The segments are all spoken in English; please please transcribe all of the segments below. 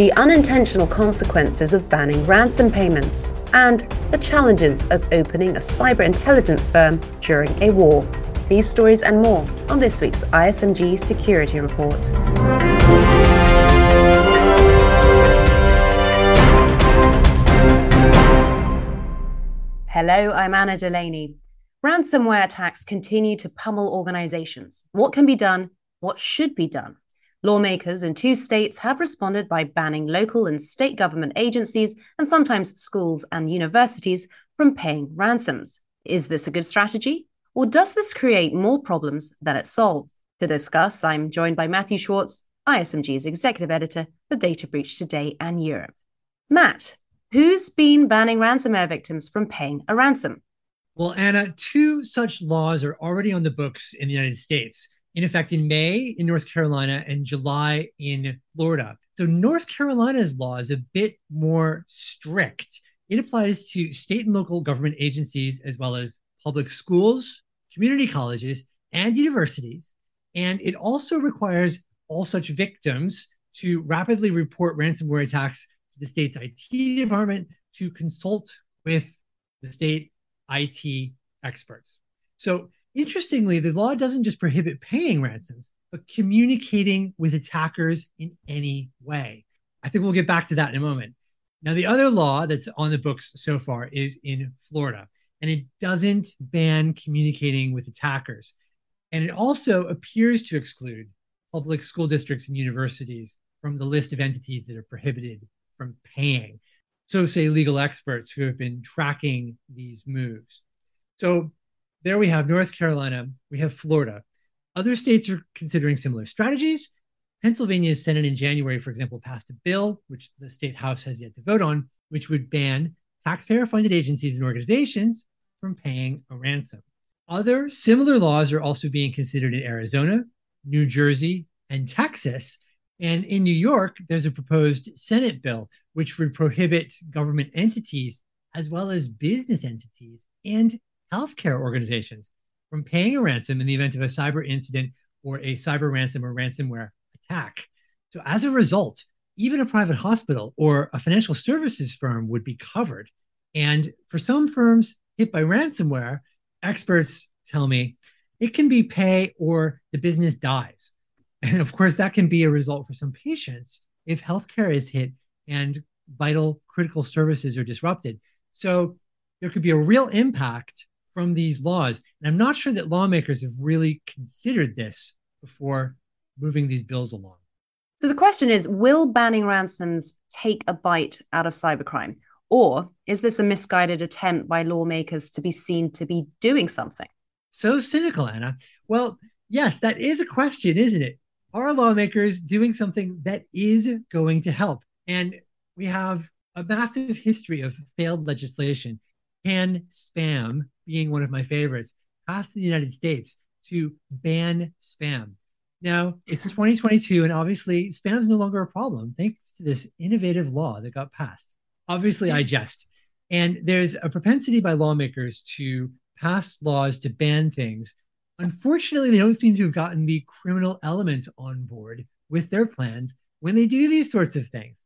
the unintentional consequences of banning ransom payments, and the challenges of opening a cyber intelligence firm during a war. These stories and more on this week's ISMG Security Report. Hello, I'm Anna Delaney. Ransomware attacks continue to pummel organizations. What can be done? What should be done? Lawmakers in two states have responded by banning local and state government agencies and sometimes schools and universities from paying ransoms. Is this a good strategy? Or does this create more problems than it solves? To discuss, I'm joined by Matthew Schwartz, ISMG's executive editor for Data Breach Today and Europe. Matt, who's been banning ransomware victims from paying a ransom? Well, Anna, two such laws are already on the books in the United States in effect in May in North Carolina and July in Florida. So North Carolina's law is a bit more strict. It applies to state and local government agencies as well as public schools, community colleges, and universities. And it also requires all such victims to rapidly report ransomware attacks to the state's IT department to consult with the state IT experts. So Interestingly, the law doesn't just prohibit paying ransoms, but communicating with attackers in any way. I think we'll get back to that in a moment. Now, the other law that's on the books so far is in Florida, and it doesn't ban communicating with attackers. And it also appears to exclude public school districts and universities from the list of entities that are prohibited from paying. So say legal experts who have been tracking these moves. So there we have North Carolina, we have Florida. Other states are considering similar strategies. Pennsylvania's Senate in January, for example, passed a bill, which the state house has yet to vote on, which would ban taxpayer funded agencies and organizations from paying a ransom. Other similar laws are also being considered in Arizona, New Jersey, and Texas. And in New York, there's a proposed Senate bill which would prohibit government entities as well as business entities and healthcare organizations from paying a ransom in the event of a cyber incident or a cyber ransom or ransomware attack. So, as a result, even a private hospital or a financial services firm would be covered. And for some firms hit by ransomware, experts tell me it can be pay or the business dies. And of course, that can be a result for some patients if healthcare is hit and vital critical services are disrupted. So there could be a real impact from these laws. And I'm not sure that lawmakers have really considered this before moving these bills along. So the question is Will banning ransoms take a bite out of cybercrime? Or is this a misguided attempt by lawmakers to be seen to be doing something? So cynical, Anna. Well, yes, that is a question, isn't it? Are lawmakers doing something that is going to help? And we have a massive history of failed legislation. CAN-SPAM being one of my favorites, passed in the United States to ban spam. Now it's 2022, and obviously spam is no longer a problem thanks to this innovative law that got passed. Obviously, I jest. And there's a propensity by lawmakers to pass laws to ban things. Unfortunately, they don't seem to have gotten the criminal element on board with their plans when they do these sorts of things.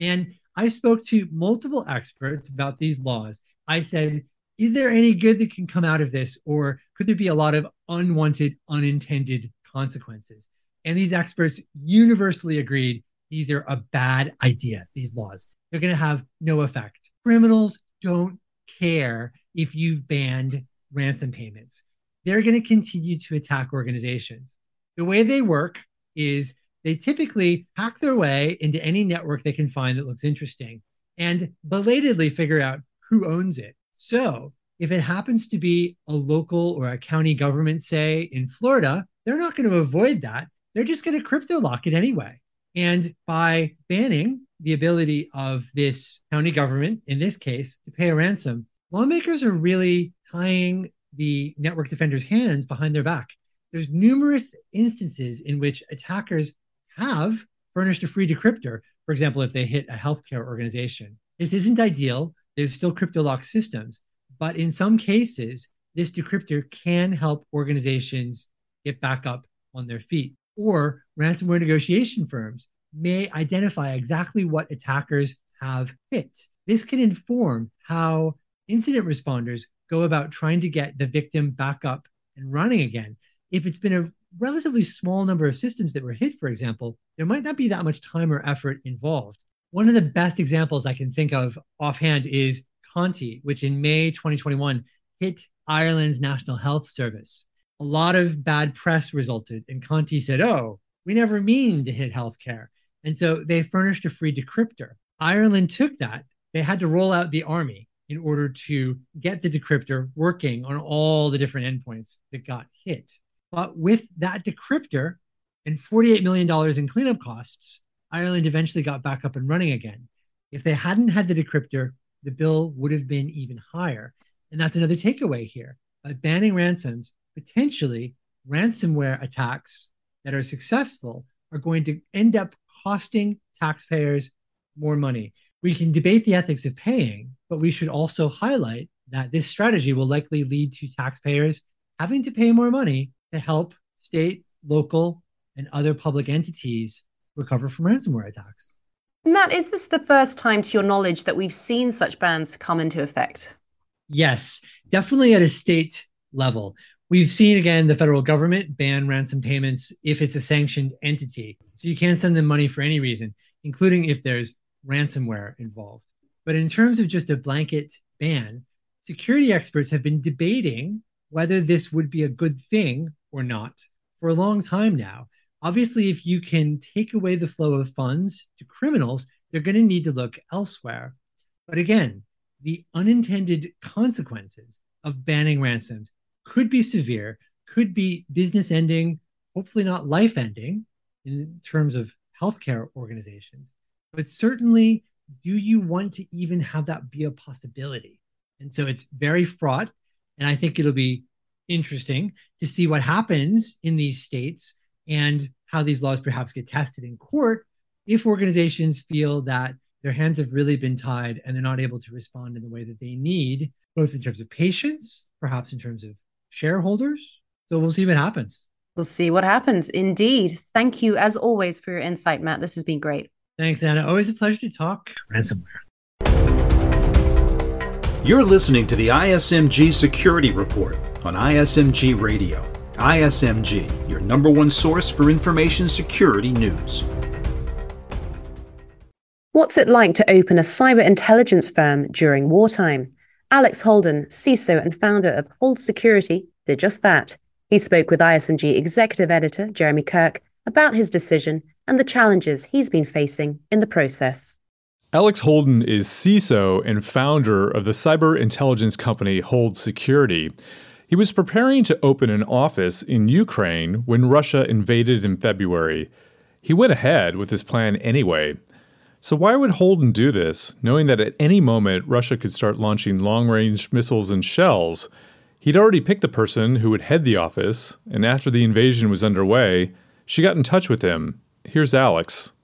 And I spoke to multiple experts about these laws. I said, is there any good that can come out of this, or could there be a lot of unwanted, unintended consequences? And these experts universally agreed these are a bad idea, these laws. They're going to have no effect. Criminals don't care if you've banned ransom payments. They're going to continue to attack organizations. The way they work is they typically hack their way into any network they can find that looks interesting and belatedly figure out who owns it. So if it happens to be a local or a county government, say in Florida, they're not going to avoid that. They're just going to crypto lock it anyway. And by banning the ability of this county government, in this case, to pay a ransom, lawmakers are really tying the network defenders' hands behind their back. There's numerous instances in which attackers have furnished a free decryptor. For example, if they hit a healthcare organization, this isn't ideal. There's still crypto lock systems. But in some cases, this decryptor can help organizations get back up on their feet. Or ransomware negotiation firms may identify exactly what attackers have hit. This can inform how incident responders go about trying to get the victim back up and running again. If it's been a relatively small number of systems that were hit, for example, there might not be that much time or effort involved. One of the best examples I can think of offhand is Conti, which in May 2021 hit Ireland's National Health Service. A lot of bad press resulted, and Conti said, Oh, we never mean to hit healthcare. And so they furnished a free decryptor. Ireland took that. They had to roll out the army in order to get the decryptor working on all the different endpoints that got hit. But with that decryptor and $48 million in cleanup costs, Ireland eventually got back up and running again. If they hadn't had the decryptor, the bill would have been even higher. And that's another takeaway here. By banning ransoms, potentially ransomware attacks that are successful are going to end up costing taxpayers more money. We can debate the ethics of paying, but we should also highlight that this strategy will likely lead to taxpayers having to pay more money to help state, local, and other public entities recover from ransomware attacks. Matt, is this the first time, to your knowledge, that we've seen such bans come into effect? Yes, definitely at a state level. We've seen again the federal government ban ransom payments if it's a sanctioned entity. So you can't send them money for any reason, including if there's ransomware involved. But in terms of just a blanket ban, security experts have been debating whether this would be a good thing or not for a long time now. Obviously, if you can take away the flow of funds to criminals, they're going to need to look elsewhere. But again, the unintended consequences of banning ransoms could be severe, could be business ending, hopefully not life ending in terms of healthcare organizations. But certainly, do you want to even have that be a possibility? And so it's very fraught. And I think it'll be interesting to see what happens in these states and how these laws perhaps get tested in court if organizations feel that their hands have really been tied and they're not able to respond in the way that they need, both in terms of patients, perhaps in terms of shareholders. So we'll see what happens. We'll see what happens. Indeed. Thank you, as always, for your insight, Matt. This has been great. Thanks, Anna. Always a pleasure to talk ransomware. You're listening to the ISMG Security Report on ISMG Radio. ISMG, your number one source for information security news. What's it like to open a cyber intelligence firm during wartime? Alex Holden, CISO and founder of Hold Security, did just that. He spoke with ISMG executive editor Jeremy Kirk about his decision and the challenges he's been facing in the process. Alex Holden is CISO and founder of the cyber intelligence company Hold Security. He was preparing to open an office in Ukraine when Russia invaded in February. He went ahead with his plan anyway. So, why would Holden do this, knowing that at any moment Russia could start launching long range missiles and shells? He'd already picked the person who would head the office, and after the invasion was underway, she got in touch with him. Here's Alex.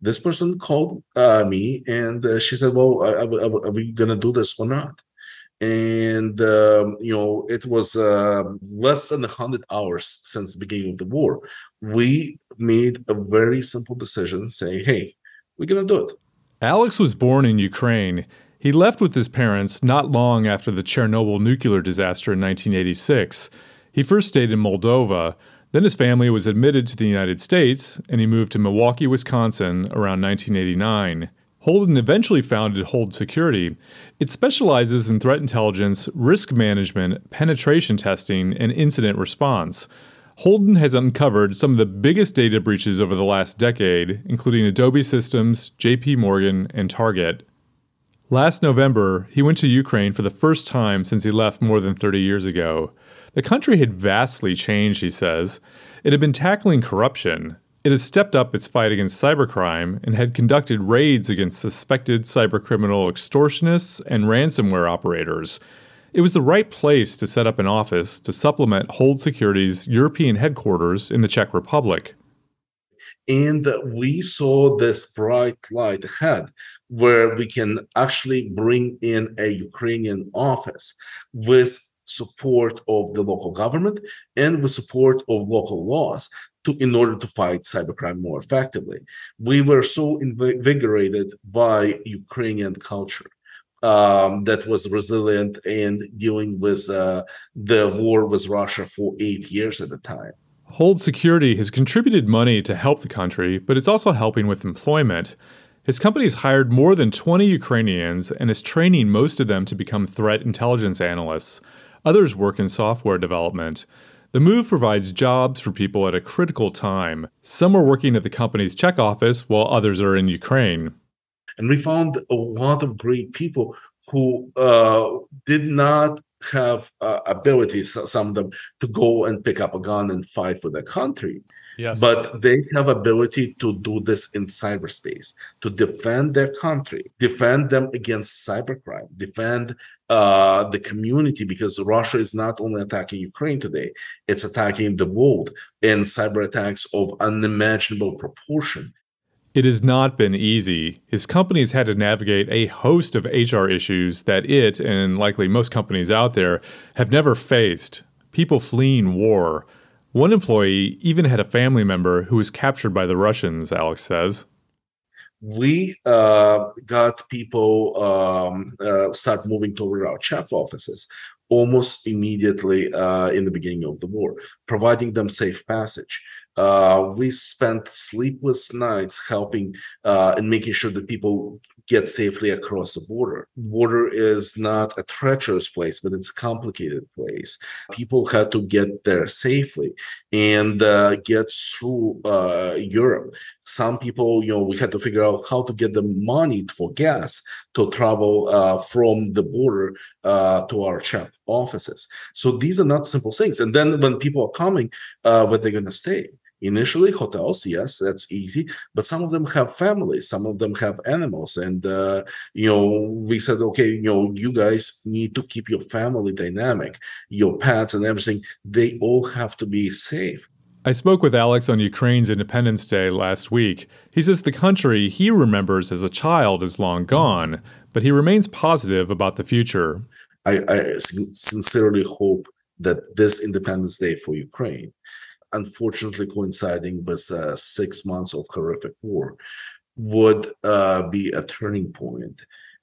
This person called uh, me and uh, she said, Well, are, are, are we to do this or not? And um, you know it was uh, less than 100 hours since the beginning of the war we made a very simple decision saying hey we're going to do it. Alex was born in Ukraine. He left with his parents not long after the Chernobyl nuclear disaster in 1986. He first stayed in Moldova. Then his family was admitted to the United States, and he moved to Milwaukee, Wisconsin around 1989. Holden eventually founded Hold Security. It specializes in threat intelligence, risk management, penetration testing, and incident response. Holden has uncovered some of the biggest data breaches over the last decade, including Adobe Systems, JP Morgan, and Target. Last November, he went to Ukraine for the first time since he left more than 30 years ago. The country had vastly changed, he says. It had been tackling corruption. It has stepped up its fight against cybercrime and had conducted raids against suspected cybercriminal extortionists and ransomware operators. It was the right place to set up an office to supplement Hold Security's European headquarters in the Czech Republic. And we saw this bright light ahead where we can actually bring in a Ukrainian office with support of the local government and with support of local laws to in order to fight cybercrime more effectively. We were so invigorated by Ukrainian culture um, that was resilient and dealing with uh, the war with Russia for eight years at the time. Hold Security has contributed money to help the country, but it's also helping with employment. His company has hired more than 20 Ukrainians and is training most of them to become threat intelligence analysts. Others work in software development. The move provides jobs for people at a critical time. Some are working at the company's Czech office while others are in Ukraine. And we found a lot of great people who uh, did not have uh, abilities, some of them, to go and pick up a gun and fight for their country. Yes. But they have ability to do this in cyberspace, to defend their country, defend them against cybercrime, defend uh, the community, because Russia is not only attacking Ukraine today, it's attacking the world in cyber attacks of unimaginable proportion. It has not been easy. His company has had to navigate a host of HR issues that it, and likely most companies out there, have never faced. People fleeing war, one employee even had a family member who was captured by the Russians, Alex says. We uh, got people um, uh, start moving toward our Czech offices almost immediately uh, in the beginning of the war, providing them safe passage. Uh, we spent sleepless nights helping uh, and making sure that people get safely across the border. Border is not a treacherous place, but it's a complicated place. People had to get there safely and uh, get through uh, Europe. Some people, you know, we had to figure out how to get the money for gas to travel uh, from the border uh, to our Czech offices. So these are not simple things. And then when people are coming, uh, where they're going to stay initially hotels yes that's easy but some of them have families some of them have animals and uh, you know we said okay you know you guys need to keep your family dynamic your pets and everything they all have to be safe I spoke with Alex on Ukraine's Independence Day last week. He says the country he remembers as a child is long gone, but he remains positive about the future. I, I sincerely hope that this Independence Day for Ukraine unfortunately coinciding with uh, six months of horrific war, would uh, be a turning point.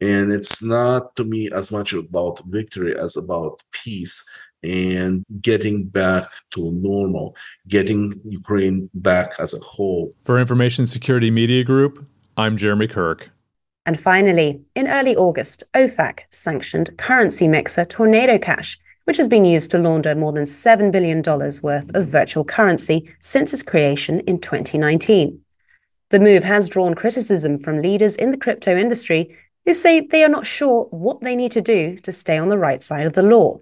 And it's not to me as much about victory as about peace and getting back to normal, getting Ukraine back as a whole. For Information Security Media Group, I'm Jeremy Kirk. And finally, in early August, OFAC sanctioned currency mixer Tornado Cash which has been used to launder more than $7 billion worth of virtual currency since its creation in 2019. The move has drawn criticism from leaders in the crypto industry who say they are not sure what they need to do to stay on the right side of the law.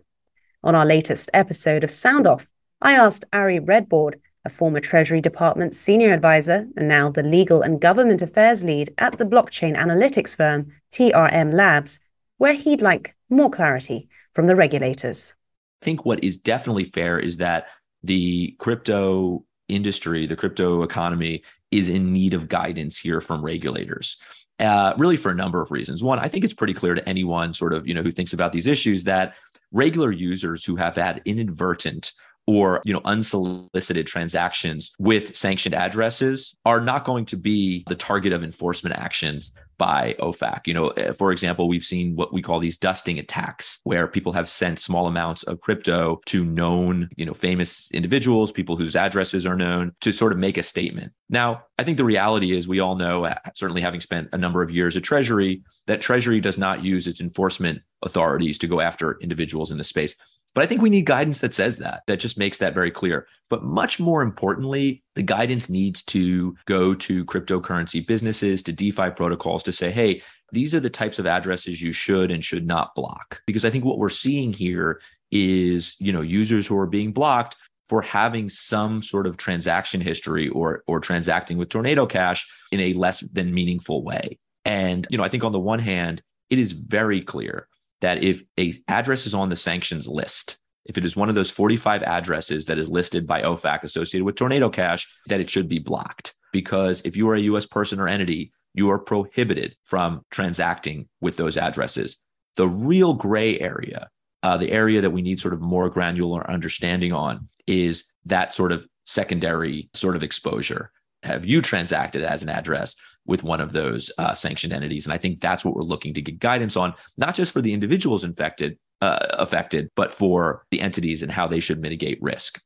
On our latest episode of Sound Off, I asked Ari Redbord, a former Treasury Department senior advisor and now the legal and government affairs lead at the blockchain analytics firm TRM Labs, where he'd like more clarity from the regulators. I think what is definitely fair is that the crypto industry, the crypto economy is in need of guidance here from regulators. Uh, really for a number of reasons. One, I think it's pretty clear to anyone sort of, you know, who thinks about these issues that regular users who have had inadvertent or you know unsolicited transactions with sanctioned addresses are not going to be the target of enforcement actions by OFAC. You know, eh, for example, we've seen what we call these dusting attacks where people have sent small amounts of crypto to known, you know, famous individuals, people whose addresses are known to sort of make a statement. Now, I think the reality is we all know, eh, certainly having spent a number of years at Treasury, that Treasury does not use its enforcement authorities to go after individuals in the space. But I think we need guidance that says that, that just makes that very clear. But much more importantly, the guidance needs to go to cryptocurrency businesses, to DeFi protocols to say, hey, these are the types of addresses you should and should not block. Because I think what we're seeing here is, you know, users who are being blocked for having some sort of transaction history or or transacting with Tornado Cash in a less than meaningful way. And you know, I think on the one hand, it is very clear that if a address is on the sanctions list, if it is one of those 45 addresses that is listed by OFAC associated with Tornado Cash, that it should be blocked. Because if you are a US person or entity, you are prohibited from transacting with those addresses. The real gray area, uh, the area that we need sort of more granular understanding on, is that sort of secondary sort of exposure? Have you transacted as an address with one of those uh, sanctioned entities? And I think that's what we're looking to get guidance on, not just for the individuals infected, uh, affected, but for the entities and how they should mitigate risk.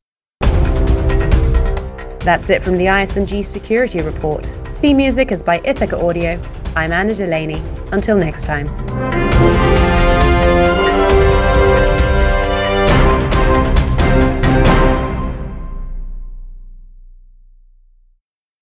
That's it from the ISMG Security Report. Theme music is by Ithaca Audio. I'm Anna Delaney. Until next time.